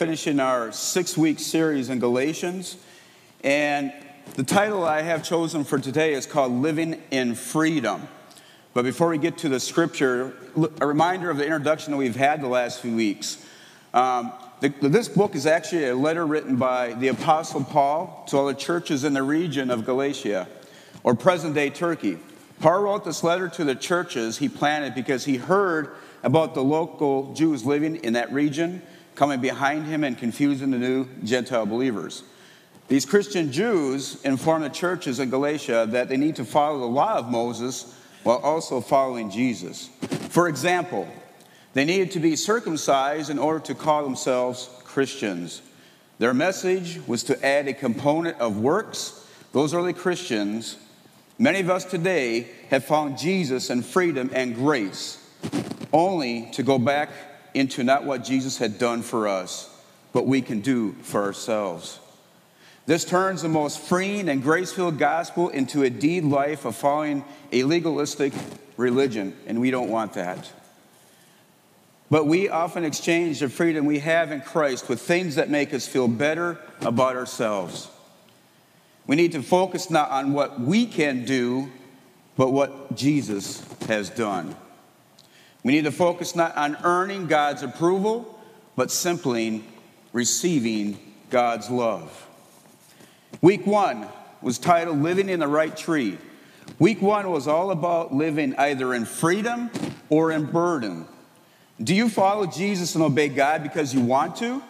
finishing our six week series in Galatians. And the title I have chosen for today is called Living in Freedom. But before we get to the scripture, a reminder of the introduction that we've had the last few weeks. Um, the, this book is actually a letter written by the Apostle Paul to all the churches in the region of Galatia, or present day Turkey. Paul wrote this letter to the churches he planted because he heard about the local Jews living in that region coming behind him and confusing the new Gentile believers. These Christian Jews informed the churches in Galatia that they need to follow the law of Moses while also following Jesus. For example, they needed to be circumcised in order to call themselves Christians. Their message was to add a component of works. Those early Christians, many of us today, have found Jesus and freedom and grace only to go back into not what Jesus had done for us, but we can do for ourselves. This turns the most freeing and grace filled gospel into a deed life of following a legalistic religion, and we don't want that. But we often exchange the freedom we have in Christ with things that make us feel better about ourselves. We need to focus not on what we can do, but what Jesus has done. We need to focus not on earning God's approval, but simply receiving God's love. Week one was titled Living in the Right Tree. Week one was all about living either in freedom or in burden. Do you follow Jesus and obey God because you want to?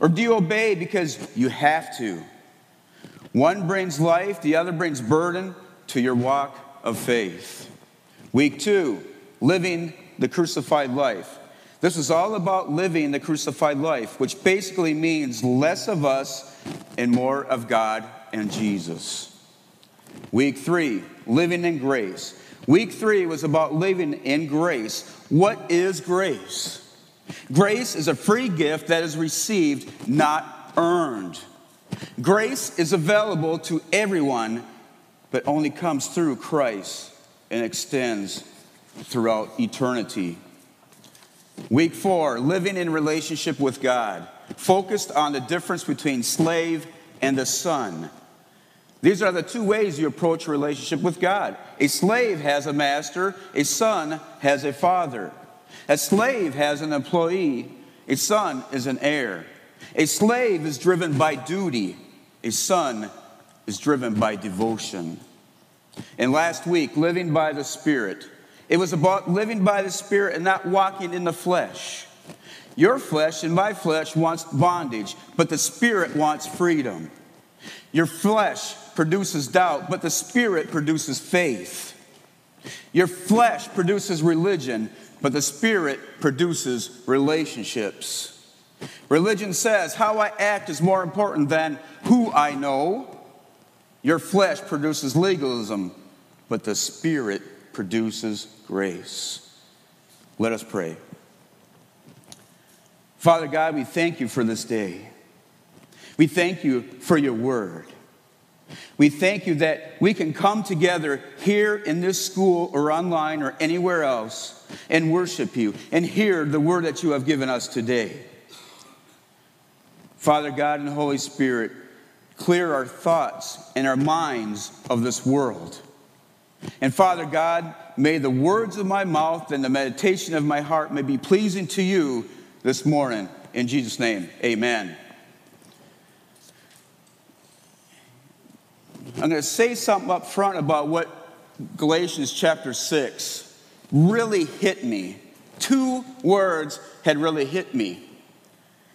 Or do you obey because you have to? One brings life, the other brings burden to your walk of faith. Week two, living the crucified life. This is all about living the crucified life, which basically means less of us and more of God and Jesus. Week three, living in grace. Week three was about living in grace. What is grace? Grace is a free gift that is received, not earned. Grace is available to everyone, but only comes through Christ and extends throughout eternity. Week four, living in relationship with God, focused on the difference between slave and the son. These are the two ways you approach relationship with God. A slave has a master, a son has a father. A slave has an employee, a son is an heir. A slave is driven by duty, a son is driven by devotion. And last week, living by the Spirit. It was about living by the Spirit and not walking in the flesh. Your flesh and my flesh wants bondage, but the Spirit wants freedom. Your flesh produces doubt, but the Spirit produces faith. Your flesh produces religion, but the Spirit produces relationships. Religion says how I act is more important than who I know. Your flesh produces legalism, but the Spirit produces grace. Let us pray. Father God, we thank you for this day. We thank you for your word. We thank you that we can come together here in this school or online or anywhere else and worship you and hear the word that you have given us today. Father God and Holy Spirit, clear our thoughts and our minds of this world. And Father God, may the words of my mouth and the meditation of my heart may be pleasing to you this morning. In Jesus' name, amen. I'm going to say something up front about what Galatians chapter 6 really hit me. Two words had really hit me.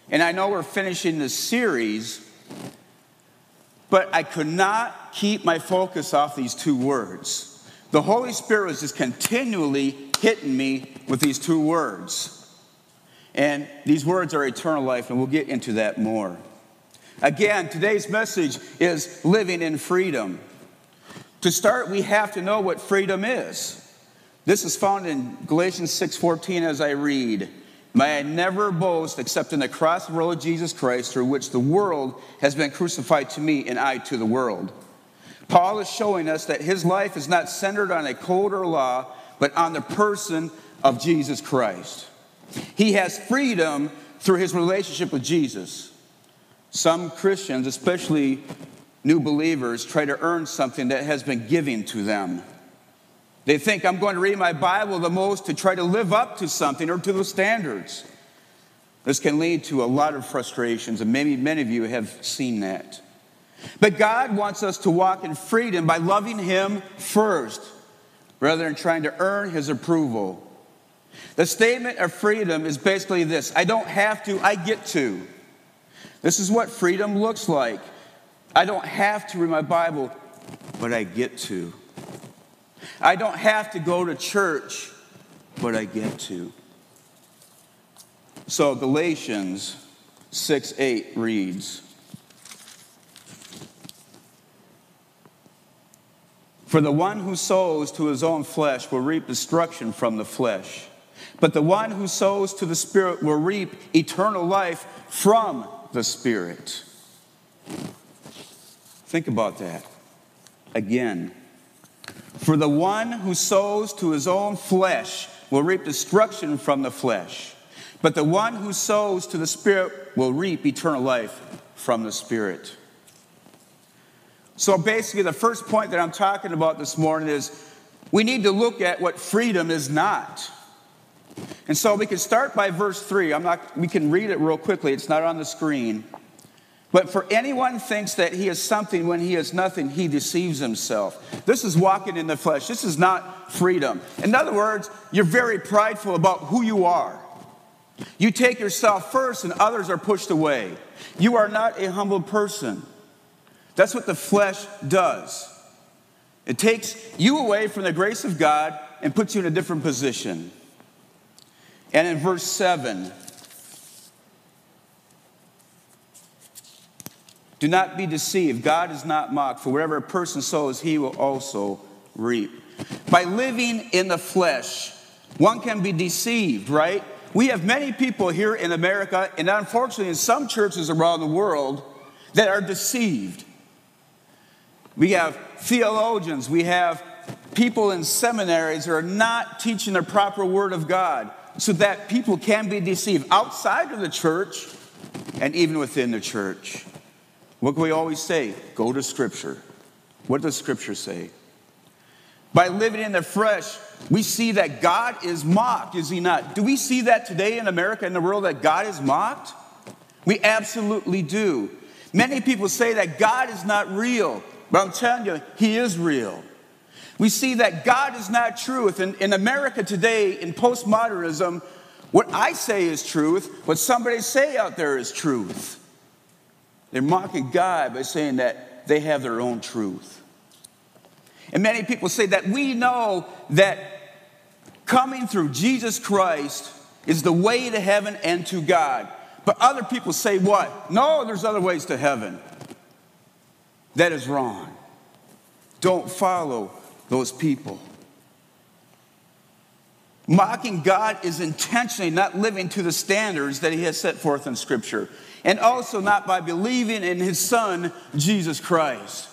And I know we're finishing this series, but I could not keep my focus off these two words. The Holy Spirit was just continually hitting me with these two words. And these words are eternal life, and we'll get into that more. Again, today's message is living in freedom. To start, we have to know what freedom is. This is found in Galatians 6:14 as I read. May I never boast except in the cross of the Lord Jesus Christ, through which the world has been crucified to me and I to the world. Paul is showing us that his life is not centered on a code or law, but on the person of Jesus Christ. He has freedom through his relationship with Jesus. Some Christians, especially new believers, try to earn something that has been given to them. They think I'm going to read my Bible the most to try to live up to something or to the standards. This can lead to a lot of frustrations, and maybe many of you have seen that. But God wants us to walk in freedom by loving Him first, rather than trying to earn His approval. The statement of freedom is basically this I don't have to, I get to. This is what freedom looks like. I don't have to read my Bible, but I get to. I don't have to go to church, but I get to. So Galatians 6 8 reads For the one who sows to his own flesh will reap destruction from the flesh, but the one who sows to the Spirit will reap eternal life from the Spirit. Think about that. Again, for the one who sows to his own flesh will reap destruction from the flesh, but the one who sows to the Spirit will reap eternal life from the Spirit. So basically, the first point that I'm talking about this morning is we need to look at what freedom is not. And so we can start by verse 3. I'm not, we can read it real quickly, it's not on the screen. But for anyone thinks that he is something when he is nothing, he deceives himself. This is walking in the flesh. This is not freedom. In other words, you're very prideful about who you are. You take yourself first and others are pushed away. You are not a humble person. That's what the flesh does. It takes you away from the grace of God and puts you in a different position. And in verse 7, Do not be deceived. God is not mocked, for whatever a person sows, he will also reap. By living in the flesh, one can be deceived, right? We have many people here in America, and unfortunately in some churches around the world, that are deceived. We have theologians, we have people in seminaries who are not teaching the proper word of God so that people can be deceived outside of the church and even within the church. What can we always say? Go to Scripture. What does Scripture say? By living in the flesh, we see that God is mocked, is He not? Do we see that today in America, in the world, that God is mocked? We absolutely do. Many people say that God is not real, but I'm telling you, He is real. We see that God is not truth. In, in America today, in postmodernism, what I say is truth, what somebody say out there is truth. They're mocking God by saying that they have their own truth. And many people say that we know that coming through Jesus Christ is the way to heaven and to God. But other people say what? No, there's other ways to heaven. That is wrong. Don't follow those people. Mocking God is intentionally not living to the standards that He has set forth in Scripture, and also not by believing in His Son, Jesus Christ.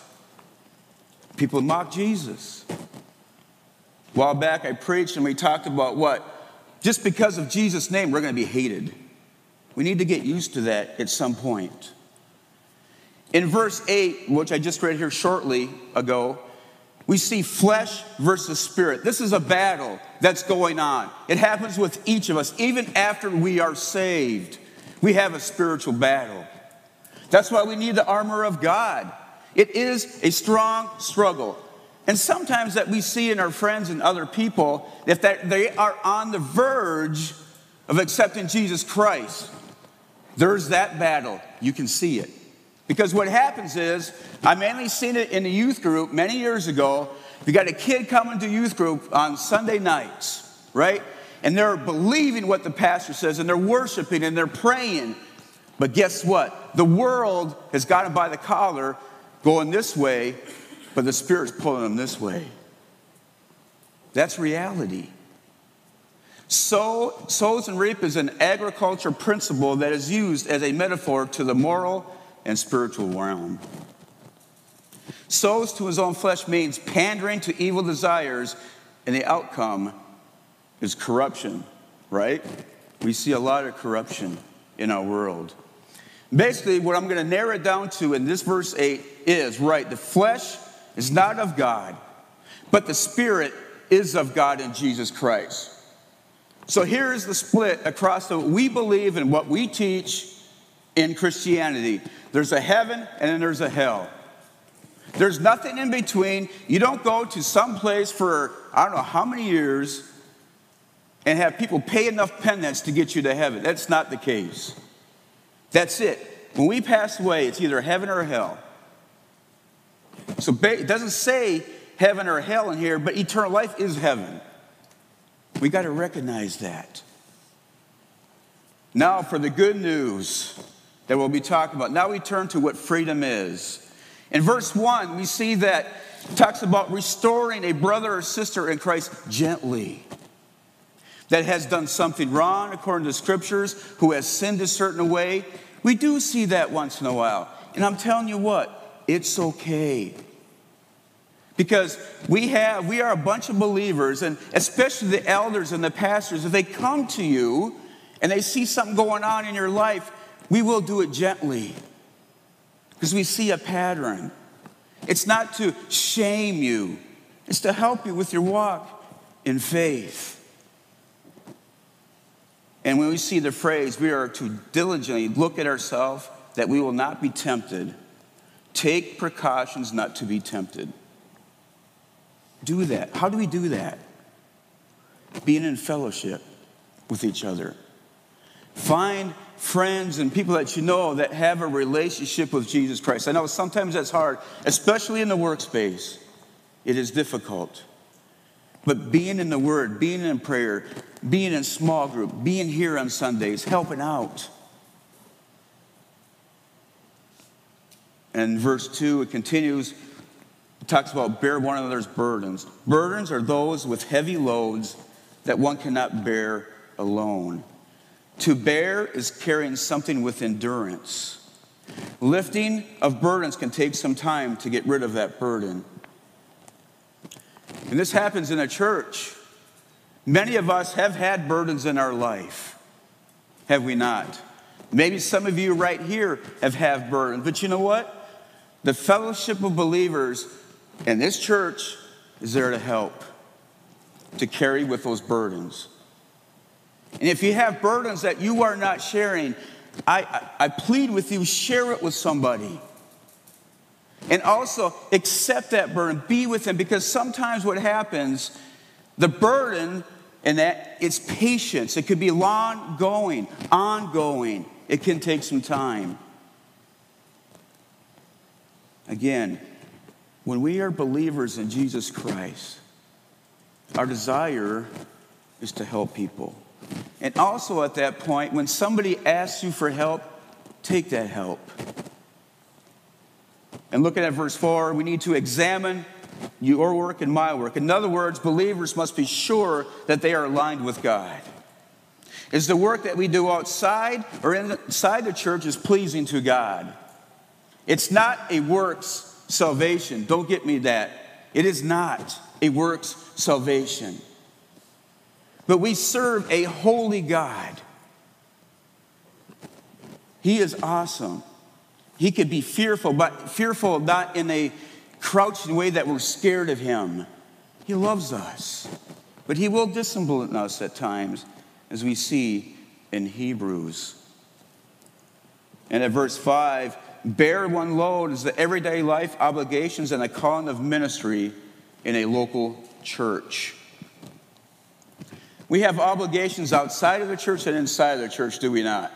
People mock Jesus. A while back, I preached and we talked about what? Just because of Jesus' name, we're going to be hated. We need to get used to that at some point. In verse 8, which I just read here shortly ago, we see flesh versus spirit. This is a battle that's going on. It happens with each of us. Even after we are saved, we have a spiritual battle. That's why we need the armor of God. It is a strong struggle. And sometimes that we see in our friends and other people, if they are on the verge of accepting Jesus Christ, there's that battle. You can see it. Because what happens is, I mainly seen it in the youth group many years ago. You got a kid coming to youth group on Sunday nights, right? And they're believing what the pastor says, and they're worshiping and they're praying. But guess what? The world has got them by the collar going this way, but the Spirit's pulling them this way. That's reality. Sow, sows and reap is an agriculture principle that is used as a metaphor to the moral and spiritual realm. Sows to his own flesh means pandering to evil desires, and the outcome is corruption, right? We see a lot of corruption in our world. Basically, what I'm going to narrow it down to in this verse 8 is right, the flesh is not of God, but the spirit is of God in Jesus Christ. So here is the split across the we believe and what we teach in Christianity. There's a heaven and then there's a hell. There's nothing in between. You don't go to some place for I don't know how many years and have people pay enough penance to get you to heaven. That's not the case. That's it. When we pass away, it's either heaven or hell. So it doesn't say heaven or hell in here, but eternal life is heaven. We got to recognize that. Now, for the good news that we'll be talking about. Now we turn to what freedom is. In verse 1, we see that talks about restoring a brother or sister in Christ gently that has done something wrong according to scriptures, who has sinned a certain way. We do see that once in a while. And I'm telling you what, it's okay. Because we have, we are a bunch of believers, and especially the elders and the pastors, if they come to you and they see something going on in your life, we will do it gently. Because we see a pattern. It's not to shame you, it's to help you with your walk in faith. And when we see the phrase, we are to diligently look at ourselves that we will not be tempted, take precautions not to be tempted do that. How do we do that? Being in fellowship with each other. Find friends and people that you know that have a relationship with Jesus Christ. I know sometimes that's hard, especially in the workspace. It is difficult. But being in the Word, being in prayer, being in small group, being here on Sundays, helping out. And verse 2, it continues it talks about bear one another's burdens. Burdens are those with heavy loads that one cannot bear alone. To bear is carrying something with endurance. Lifting of burdens can take some time to get rid of that burden. And this happens in a church. Many of us have had burdens in our life, have we not? Maybe some of you right here have had burdens, but you know what? The fellowship of believers in this church is there to help, to carry with those burdens. And if you have burdens that you are not sharing, I, I, I plead with you, share it with somebody. And also accept that burden, be with them, because sometimes what happens, the burden and that it's patience. It could be long going, ongoing. It can take some time. Again, when we are believers in Jesus Christ, our desire is to help people. And also at that point, when somebody asks you for help, take that help. And looking at verse 4, we need to examine your work and my work. In other words, believers must be sure that they are aligned with God. Is the work that we do outside or inside the church is pleasing to God? It's not a works salvation. Don't get me that. It is not a works salvation. But we serve a holy God. He is awesome. He could be fearful, but fearful not in a crouching way that we're scared of him. He loves us. But he will discipline us at times, as we see in Hebrews. And at verse 5, bear one load is the everyday life obligations and a calling of ministry in a local church. We have obligations outside of the church and inside of the church, do we not?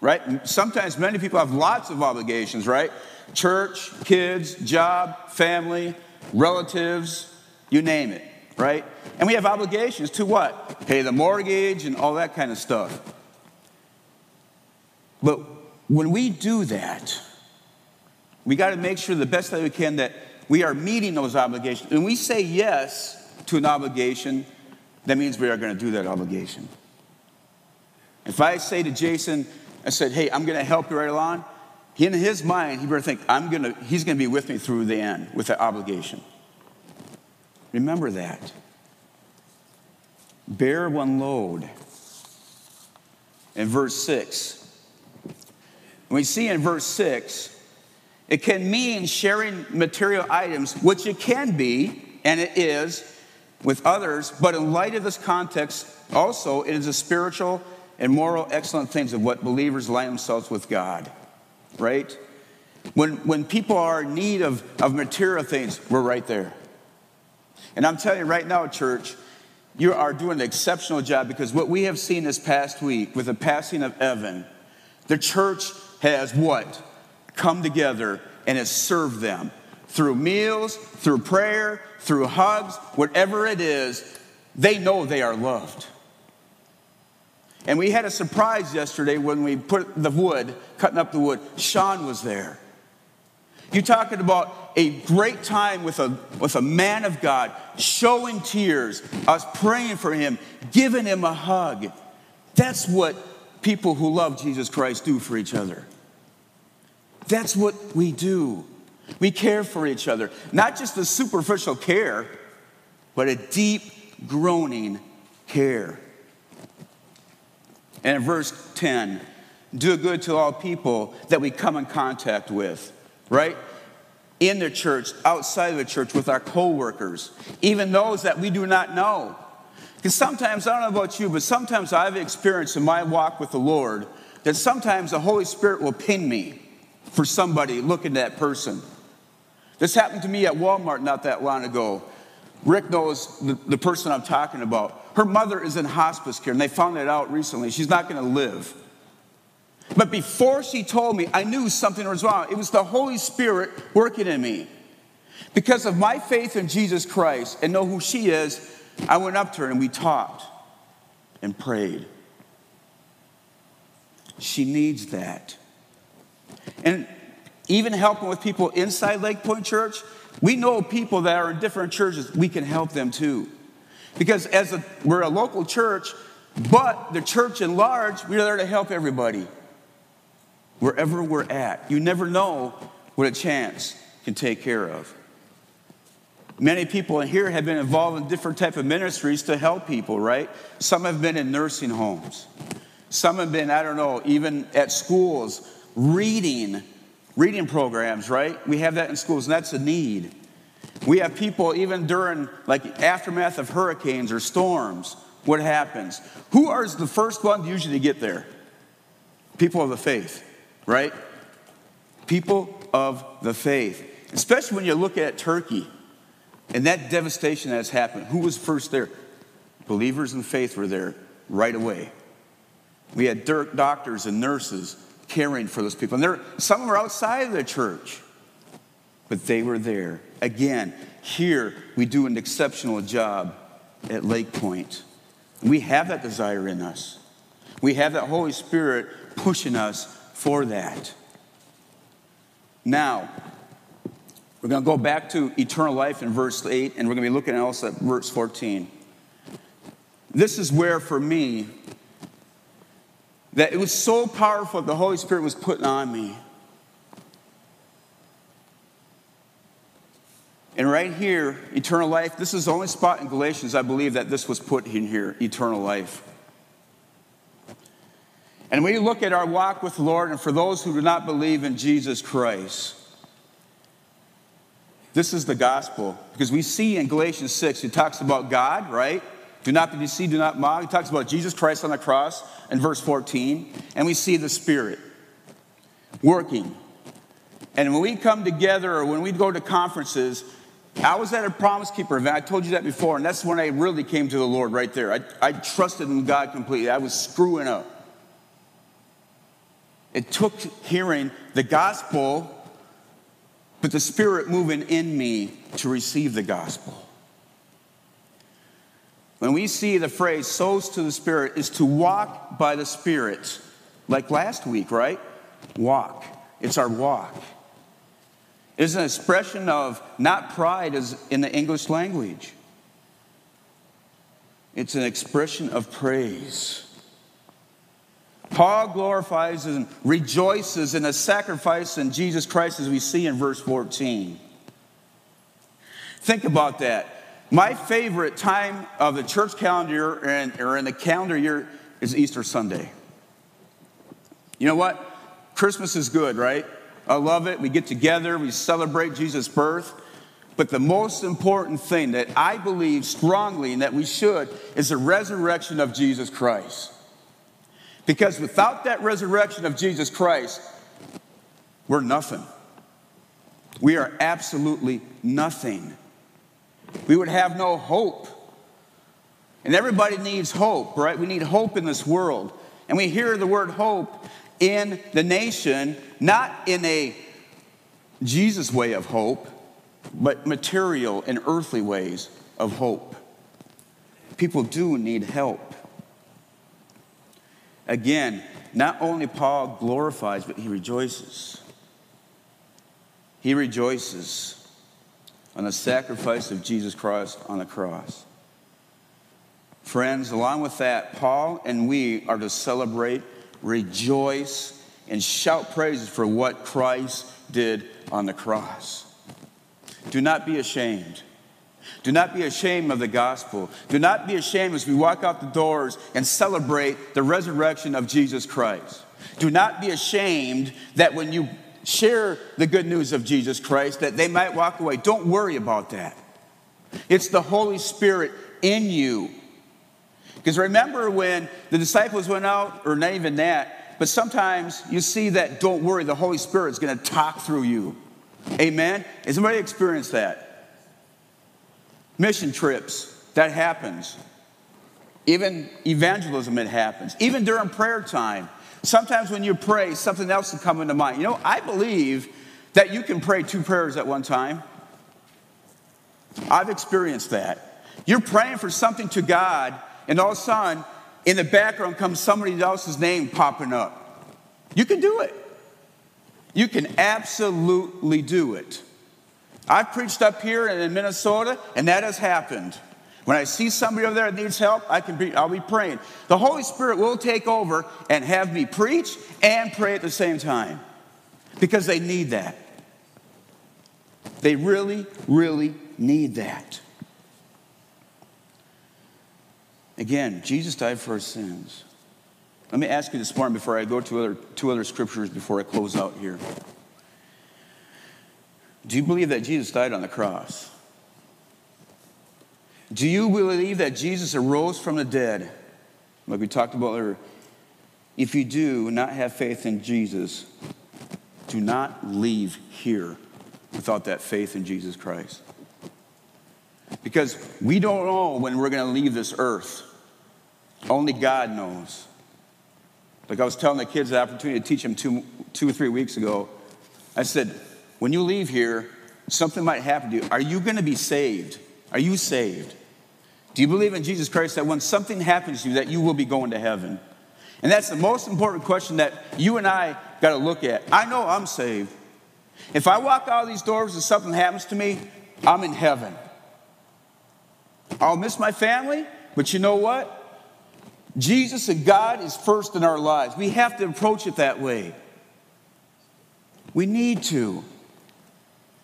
Right? Sometimes many people have lots of obligations, right? Church, kids, job, family, relatives, you name it, right? And we have obligations to what? Pay the mortgage and all that kind of stuff. But when we do that, we got to make sure the best that we can that we are meeting those obligations. And we say yes to an obligation, that means we are going to do that obligation. If I say to Jason, I said, hey, I'm going to help you right along, in his mind, he better think, I'm gonna, he's going to be with me through the end with that obligation. Remember that. Bear one load. In verse 6, we see in verse 6, it can mean sharing material items, which it can be, and it is, with others, but in light of this context, also, it is a spiritual and moral excellent things of what believers align themselves with God, right? When, when people are in need of, of material things, we're right there. And I'm telling you right now, church, you are doing an exceptional job because what we have seen this past week with the passing of Evan, the church has what? Come together and has served them through meals, through prayer, through hugs, whatever it is, they know they are loved. And we had a surprise yesterday when we put the wood, cutting up the wood. Sean was there. You're talking about a great time with a, with a man of God, showing tears, us praying for him, giving him a hug. That's what people who love Jesus Christ do for each other. That's what we do. We care for each other. Not just a superficial care, but a deep, groaning care. And in verse 10, do good to all people that we come in contact with, right? In the church, outside of the church, with our coworkers, even those that we do not know. Because sometimes, I don't know about you, but sometimes I've experienced in my walk with the Lord that sometimes the Holy Spirit will pin me for somebody looking at that person. This happened to me at Walmart not that long ago. Rick knows the, the person I'm talking about. Her mother is in hospice care, and they found that out recently. She's not going to live. But before she told me, I knew something was wrong. It was the Holy Spirit working in me. Because of my faith in Jesus Christ and know who she is, I went up to her and we talked and prayed. She needs that. And even helping with people inside Lake Point Church, we know people that are in different churches, we can help them too. Because as a, we're a local church, but the church in large, we're there to help everybody. Wherever we're at. You never know what a chance can take care of. Many people in here have been involved in different type of ministries to help people, right? Some have been in nursing homes. Some have been, I don't know, even at schools, reading, reading programs, right? We have that in schools, and that's a need. We have people, even during like aftermath of hurricanes or storms, what happens? Who are the first one usually to get there? People of the faith, right? People of the faith. Especially when you look at Turkey and that devastation that has happened. Who was first there? Believers in faith were there right away. We had doctors and nurses caring for those people. And there, some were outside of the church, but they were there Again, here we do an exceptional job at Lake Point. We have that desire in us. We have that Holy Spirit pushing us for that. Now, we're going to go back to eternal life in verse 8, and we're going to be looking also at verse 14. This is where, for me, that it was so powerful the Holy Spirit was putting on me And right here, eternal life, this is the only spot in Galatians I believe that this was put in here eternal life. And when you look at our walk with the Lord, and for those who do not believe in Jesus Christ, this is the gospel. Because we see in Galatians 6, it talks about God, right? Do not be deceived, do not mock. He talks about Jesus Christ on the cross in verse 14. And we see the Spirit working. And when we come together or when we go to conferences, I was at a Promise Keeper event. I told you that before, and that's when I really came to the Lord right there. I, I trusted in God completely. I was screwing up. It took hearing the gospel, but the Spirit moving in me to receive the gospel. When we see the phrase sows to the Spirit, is to walk by the Spirit, like last week, right? Walk. It's our walk It is an expression of not pride as in the English language. It's an expression of praise. Paul glorifies and rejoices in the sacrifice in Jesus Christ as we see in verse 14. Think about that. My favorite time of the church calendar and, or in the calendar year is Easter Sunday. You know what? Christmas is good, right? I love it. We get together, we celebrate Jesus' birth. But the most important thing that I believe strongly and that we should is the resurrection of Jesus Christ. Because without that resurrection of Jesus Christ, we're nothing. We are absolutely nothing. We would have no hope. And everybody needs hope, right? We need hope in this world. And we hear the word hope in the nation, not in a Jesus way of hope, but material and earthly ways of hope. People do need help. Again, not only Paul glorifies, but he rejoices. He rejoices on the sacrifice of Jesus Christ on the cross. Friends, along with that, Paul and we are to celebrate, rejoice, and shout praises for what Christ did on the cross. Do not be ashamed. Do not be ashamed of the gospel. Do not be ashamed as we walk out the doors and celebrate the resurrection of Jesus Christ. Do not be ashamed that when you share the good news of Jesus Christ that they might walk away. Don't worry about that. It's the Holy Spirit in you. Because remember when the disciples went out, or not even that, but sometimes you see that don't worry, the Holy Spirit is going to talk through you. Amen? Has anybody experienced that? Mission trips, that happens. Even evangelism, it happens. Even during prayer time, sometimes when you pray, something else will come into mind. You know, I believe that you can pray two prayers at one time. I've experienced that. You're praying for something to God, and all of a sudden, in the background comes somebody else's name popping up. You can do it. You can absolutely do it. I've preached up here in Minnesota, and that has happened. When I see somebody over there that needs help, I can be, I'll be praying. The Holy Spirit will take over and have me preach and pray at the same time because they need that. They really, really need that. Again, Jesus died for our sins. Let me ask you this morning before I go to other, two other scriptures before I close out here. Do you believe that Jesus died on the cross? Do you believe that Jesus arose from the dead? Like we talked about earlier. If you do not have faith in Jesus, do not leave here without that faith in Jesus Christ. Because we don't know when we're going to leave this earth. Only God knows. Like I was telling the kids the opportunity to teach them two, two or three weeks ago. I said, when you leave here, something might happen to you. Are you going to be saved? Are you saved? Do you believe in Jesus Christ that when something happens to you that you will be going to heaven? And that's the most important question that you and I got to look at. I know I'm saved. If I walk out of these doors and something happens to me, I'm in heaven. I'll miss my family, but you know what? Jesus and God is first in our lives. We have to approach it that way. We need to.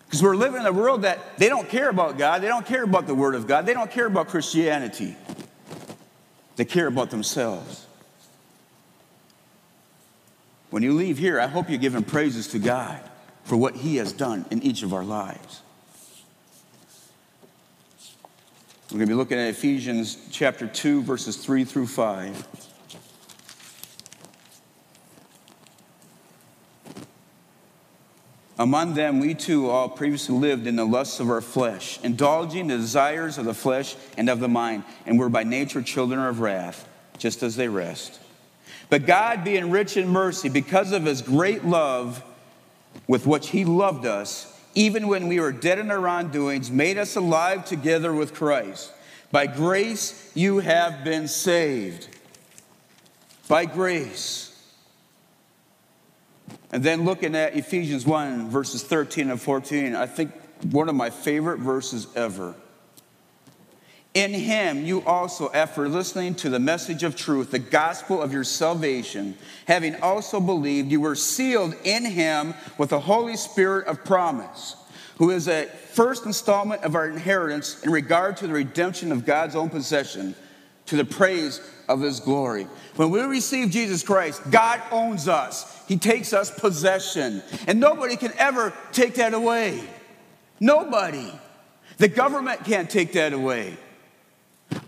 Because we're living in a world that they don't care about God, they don't care about the Word of God, they don't care about Christianity. They care about themselves. When you leave here, I hope you're giving praises to God for what He has done in each of our lives. We're going to be looking at Ephesians chapter 2, verses 3 through 5. Among them, we too all previously lived in the lusts of our flesh, indulging the desires of the flesh and of the mind, and were by nature children of wrath, just as they rest. But God, being rich in mercy, because of his great love with which he loved us, even when we were dead in our wrongdoings, made us alive together with Christ. By grace you have been saved. By grace. And then looking at Ephesians 1, verses 13 and 14, I think one of my favorite verses ever. In him you also, after listening to the message of truth, the gospel of your salvation, having also believed, you were sealed in him with the Holy Spirit of promise, who is a first installment of our inheritance in regard to the redemption of God's own possession to the praise of his glory. When we receive Jesus Christ, God owns us. He takes us possession, and nobody can ever take that away. Nobody. The government can't take that away.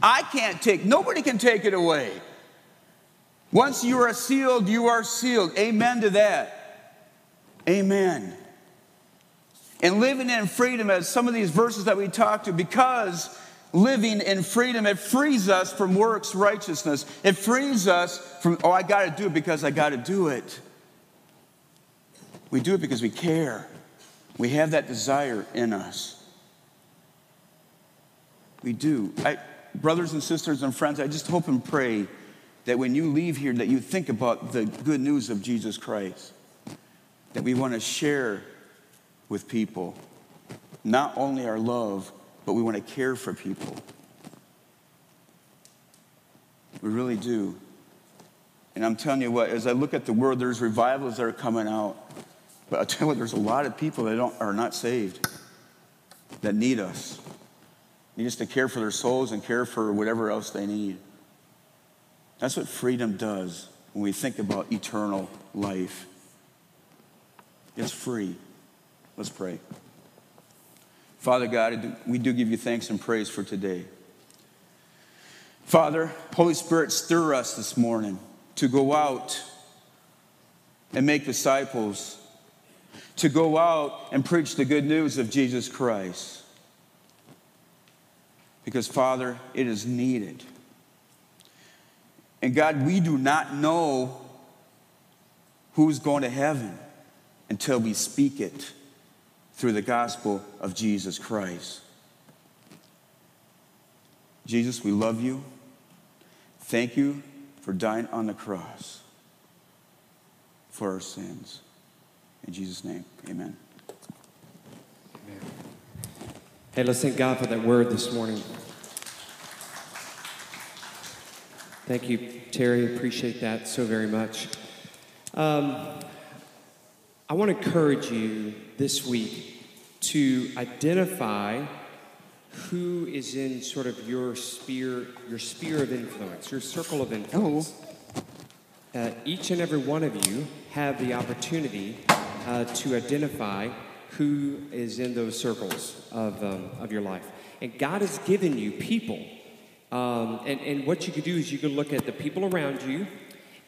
I can't take, nobody can take it away. Once you are sealed, you are sealed. Amen to that. Amen. And living in freedom, as some of these verses that we talked to, because living in freedom, it frees us from works righteousness. It frees us from, oh, I got to do it because I got to do it. We do it because we care. We have that desire in us. We do. I, brothers and sisters and friends, I just hope and pray that when you leave here that you think about the good news of Jesus Christ. That we want to share with people not only our love, but we want to care for people. We really do. And I'm telling you what, as I look at the world, there's revivals that are coming out. But I'll tell you what, there's a lot of people that don't, are not saved that need us. Need us to care for their souls and care for whatever else they need. That's what freedom does when we think about eternal life. It's free. Let's pray. Father God, we do give you thanks and praise for today. Father, Holy Spirit, stir us this morning to go out and make disciples, to go out and preach the good news of Jesus Christ. Because, Father, it is needed. And God, we do not know who's going to heaven until we speak it through the gospel of Jesus Christ. Jesus, we love you. Thank you for dying on the cross for our sins. In Jesus' name, amen. Hey, let's thank God for that word this morning. Thank you, Terry. Appreciate that so very much. Um, I want to encourage you this week to identify who is in sort of your sphere, your sphere of influence, your circle of influence. Oh. Uh, each and every one of you have the opportunity uh, to identify who is in those circles of, um, of your life. And God has given you people um, and, and what you could do is you could look at the people around you,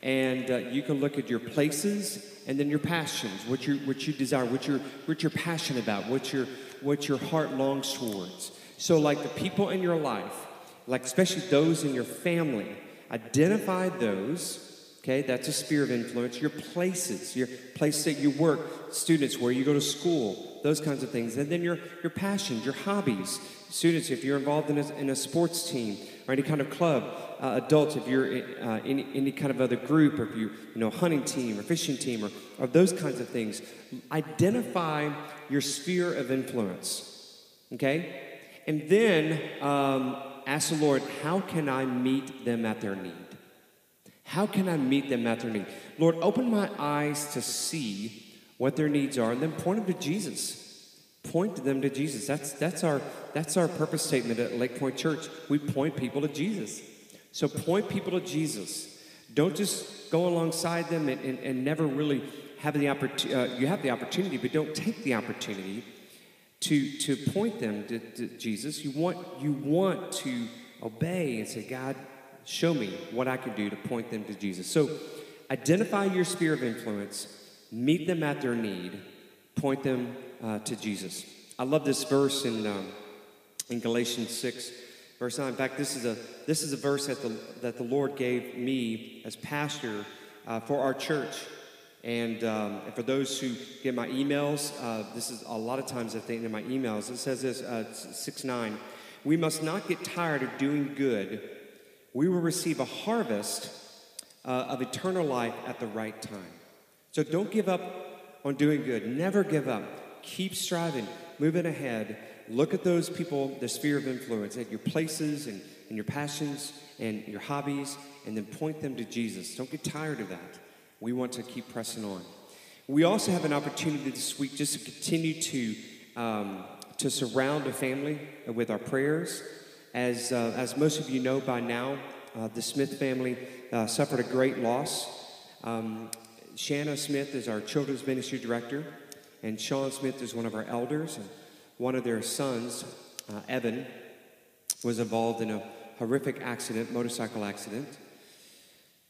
and uh, you can look at your places and then your passions, what you what you desire, what you're what you're passionate about, what your what your heart longs towards. So, like the people in your life, like especially those in your family, identify those. Okay, that's a sphere of influence. Your places, your place that you work, students, where you go to school, those kinds of things. And then your, your passions, your hobbies. Students, if you're involved in a, in a sports team, or any kind of club. Uh, adults, if you're in uh, any, any kind of other group, or if you, you know, hunting team or fishing team, or, or those kinds of things, identify your sphere of influence. Okay? And then um, ask the Lord, how can I meet them at their need? How can I meet them at their need? Lord, open my eyes to see what their needs are, and then point them to Jesus. Point them to Jesus. That's, that's, our, that's our purpose statement at Lake Point Church. We point people to Jesus. So point people to Jesus. Don't just go alongside them and, and, and never really have the opportunity. Uh, you have the opportunity, but don't take the opportunity to, to point them to, to Jesus. You want, you want to obey and say, God, show me what I can do to point them to Jesus. So identify your sphere of influence, meet them at their need, point them uh, to Jesus. I love this verse in, um, in Galatians 6, verse 9. In fact, this is a, this is a verse that the, that the Lord gave me as pastor uh, for our church. And, um, and, for those who get my emails, uh, this is a lot of times I think in my emails, it says this uh, 6 9. We must not get tired of doing good. We will receive a harvest uh, of eternal life at the right time. So don't give up on doing good. Never give up keep striving, moving ahead. Look at those people, the sphere of influence, at your places and, and your passions and your hobbies, and then point them to Jesus. Don't get tired of that. We want to keep pressing on. We also have an opportunity this week just to continue to, um, to surround a family with our prayers. As, uh, as most of you know by now, Uh, the Smith family uh, suffered a great loss. Um, Shanna Smith is our children's ministry director, and Sean Smith is one of our elders. And one of their sons, uh, Evan, was involved in a horrific accident, motorcycle accident.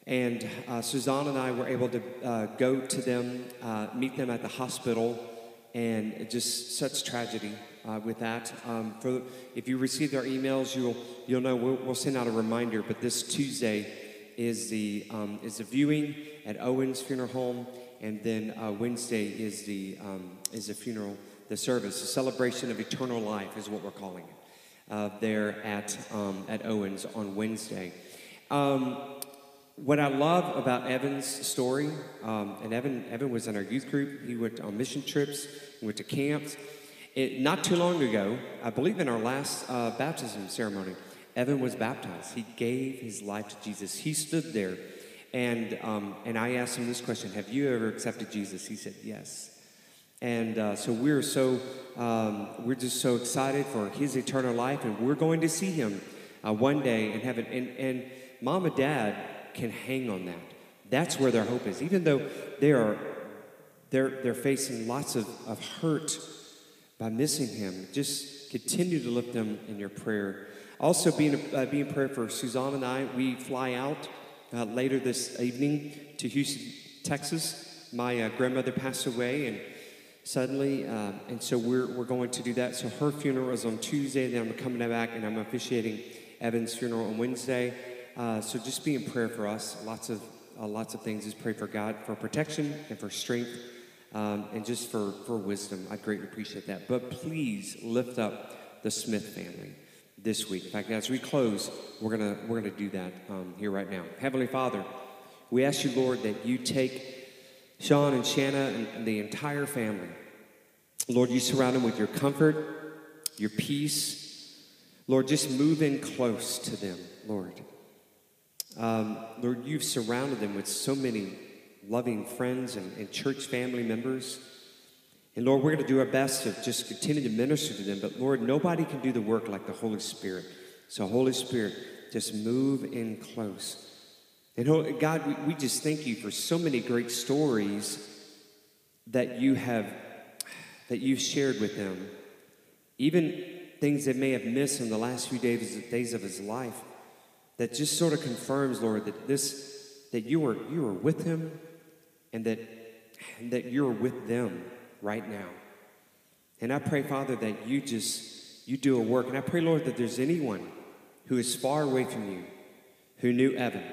And uh, Suzanne and I were able to uh, go to them, uh, meet them at the hospital, and just such tragedy uh, with that. Um, for if you received our emails, you'll you'll know we'll, we'll send out a reminder. But this Tuesday is the um, is the viewing at Owens Funeral Home, and then uh, Wednesday is the um, is the funeral, the service, the celebration of eternal life is what we're calling it. Uh, there at um, at Owens on Wednesday. Um, what I love about Evan's story, um, and Evan, Evan was in our youth group. He went on mission trips, went to camps. It, not too long ago, I believe in our last uh, baptism ceremony, Evan was baptized. He gave his life to Jesus. He stood there, and, um, and I asked him this question Have you ever accepted Jesus? He said, Yes. And uh, so we're so, um, we're just so excited for his eternal life, and we're going to see him uh, one day in heaven. And, and mom and dad, can hang on that. That's where their hope is. Even though they are they're, they're facing lots of, of hurt by missing him, just continue to lift them in your prayer. Also, being, uh, being prayer for Suzanne and I, we fly out uh, later this evening to Houston, Texas. My uh, grandmother passed away, and suddenly, uh, and so we're, we're going to do that. So her funeral is on Tuesday, then I'm coming back and I'm officiating Evan's funeral on Wednesday. Uh, so just be in prayer for us. Lots of uh, lots of things. Just pray for God for protection and for strength, um, and just for for wisdom. I'd greatly appreciate that. But please lift up the Smith family this week. In fact, as we close, we're gonna we're gonna do that um, here right now. Heavenly Father, we ask you, Lord, that you take Sean and Shanna and, the entire family. Lord, you surround them with your comfort, your peace. Lord, just move in close to them, Lord. Um, Lord, you've surrounded them with so many loving friends and, and church family members. And Lord, we're going to do our best to just continue to minister to them. But Lord, nobody can do the work like the Holy Spirit. So, Holy Spirit, just move in close. And oh, God, we, just thank you for so many great stories that you have that you've shared with them. Even things they may have missed in the last few days, days of his life that just sort of confirms, Lord, that this that you are you are with him and that and that you're with them right now. And I pray, Father, that you just you do a work. And I pray, Lord, that there's anyone who is far away from you who knew Evan.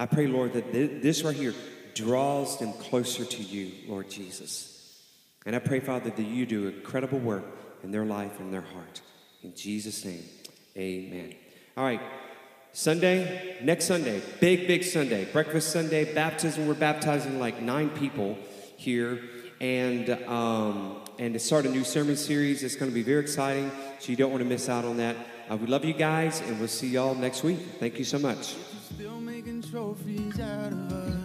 I pray, Lord, that this right here draws them closer to you, Lord Jesus. And I pray, Father, that you do incredible work in their life and their heart. In Jesus' name, amen. All right. Sunday, next Sunday, big, big Sunday, breakfast Sunday, baptism. We're baptizing like nine people here. And, um, and to start a new sermon series. It's going to be very exciting, so you don't want to miss out on that. Uh, we love you guys, and we'll see y'all next week. Thank you so much still making trophies out of us.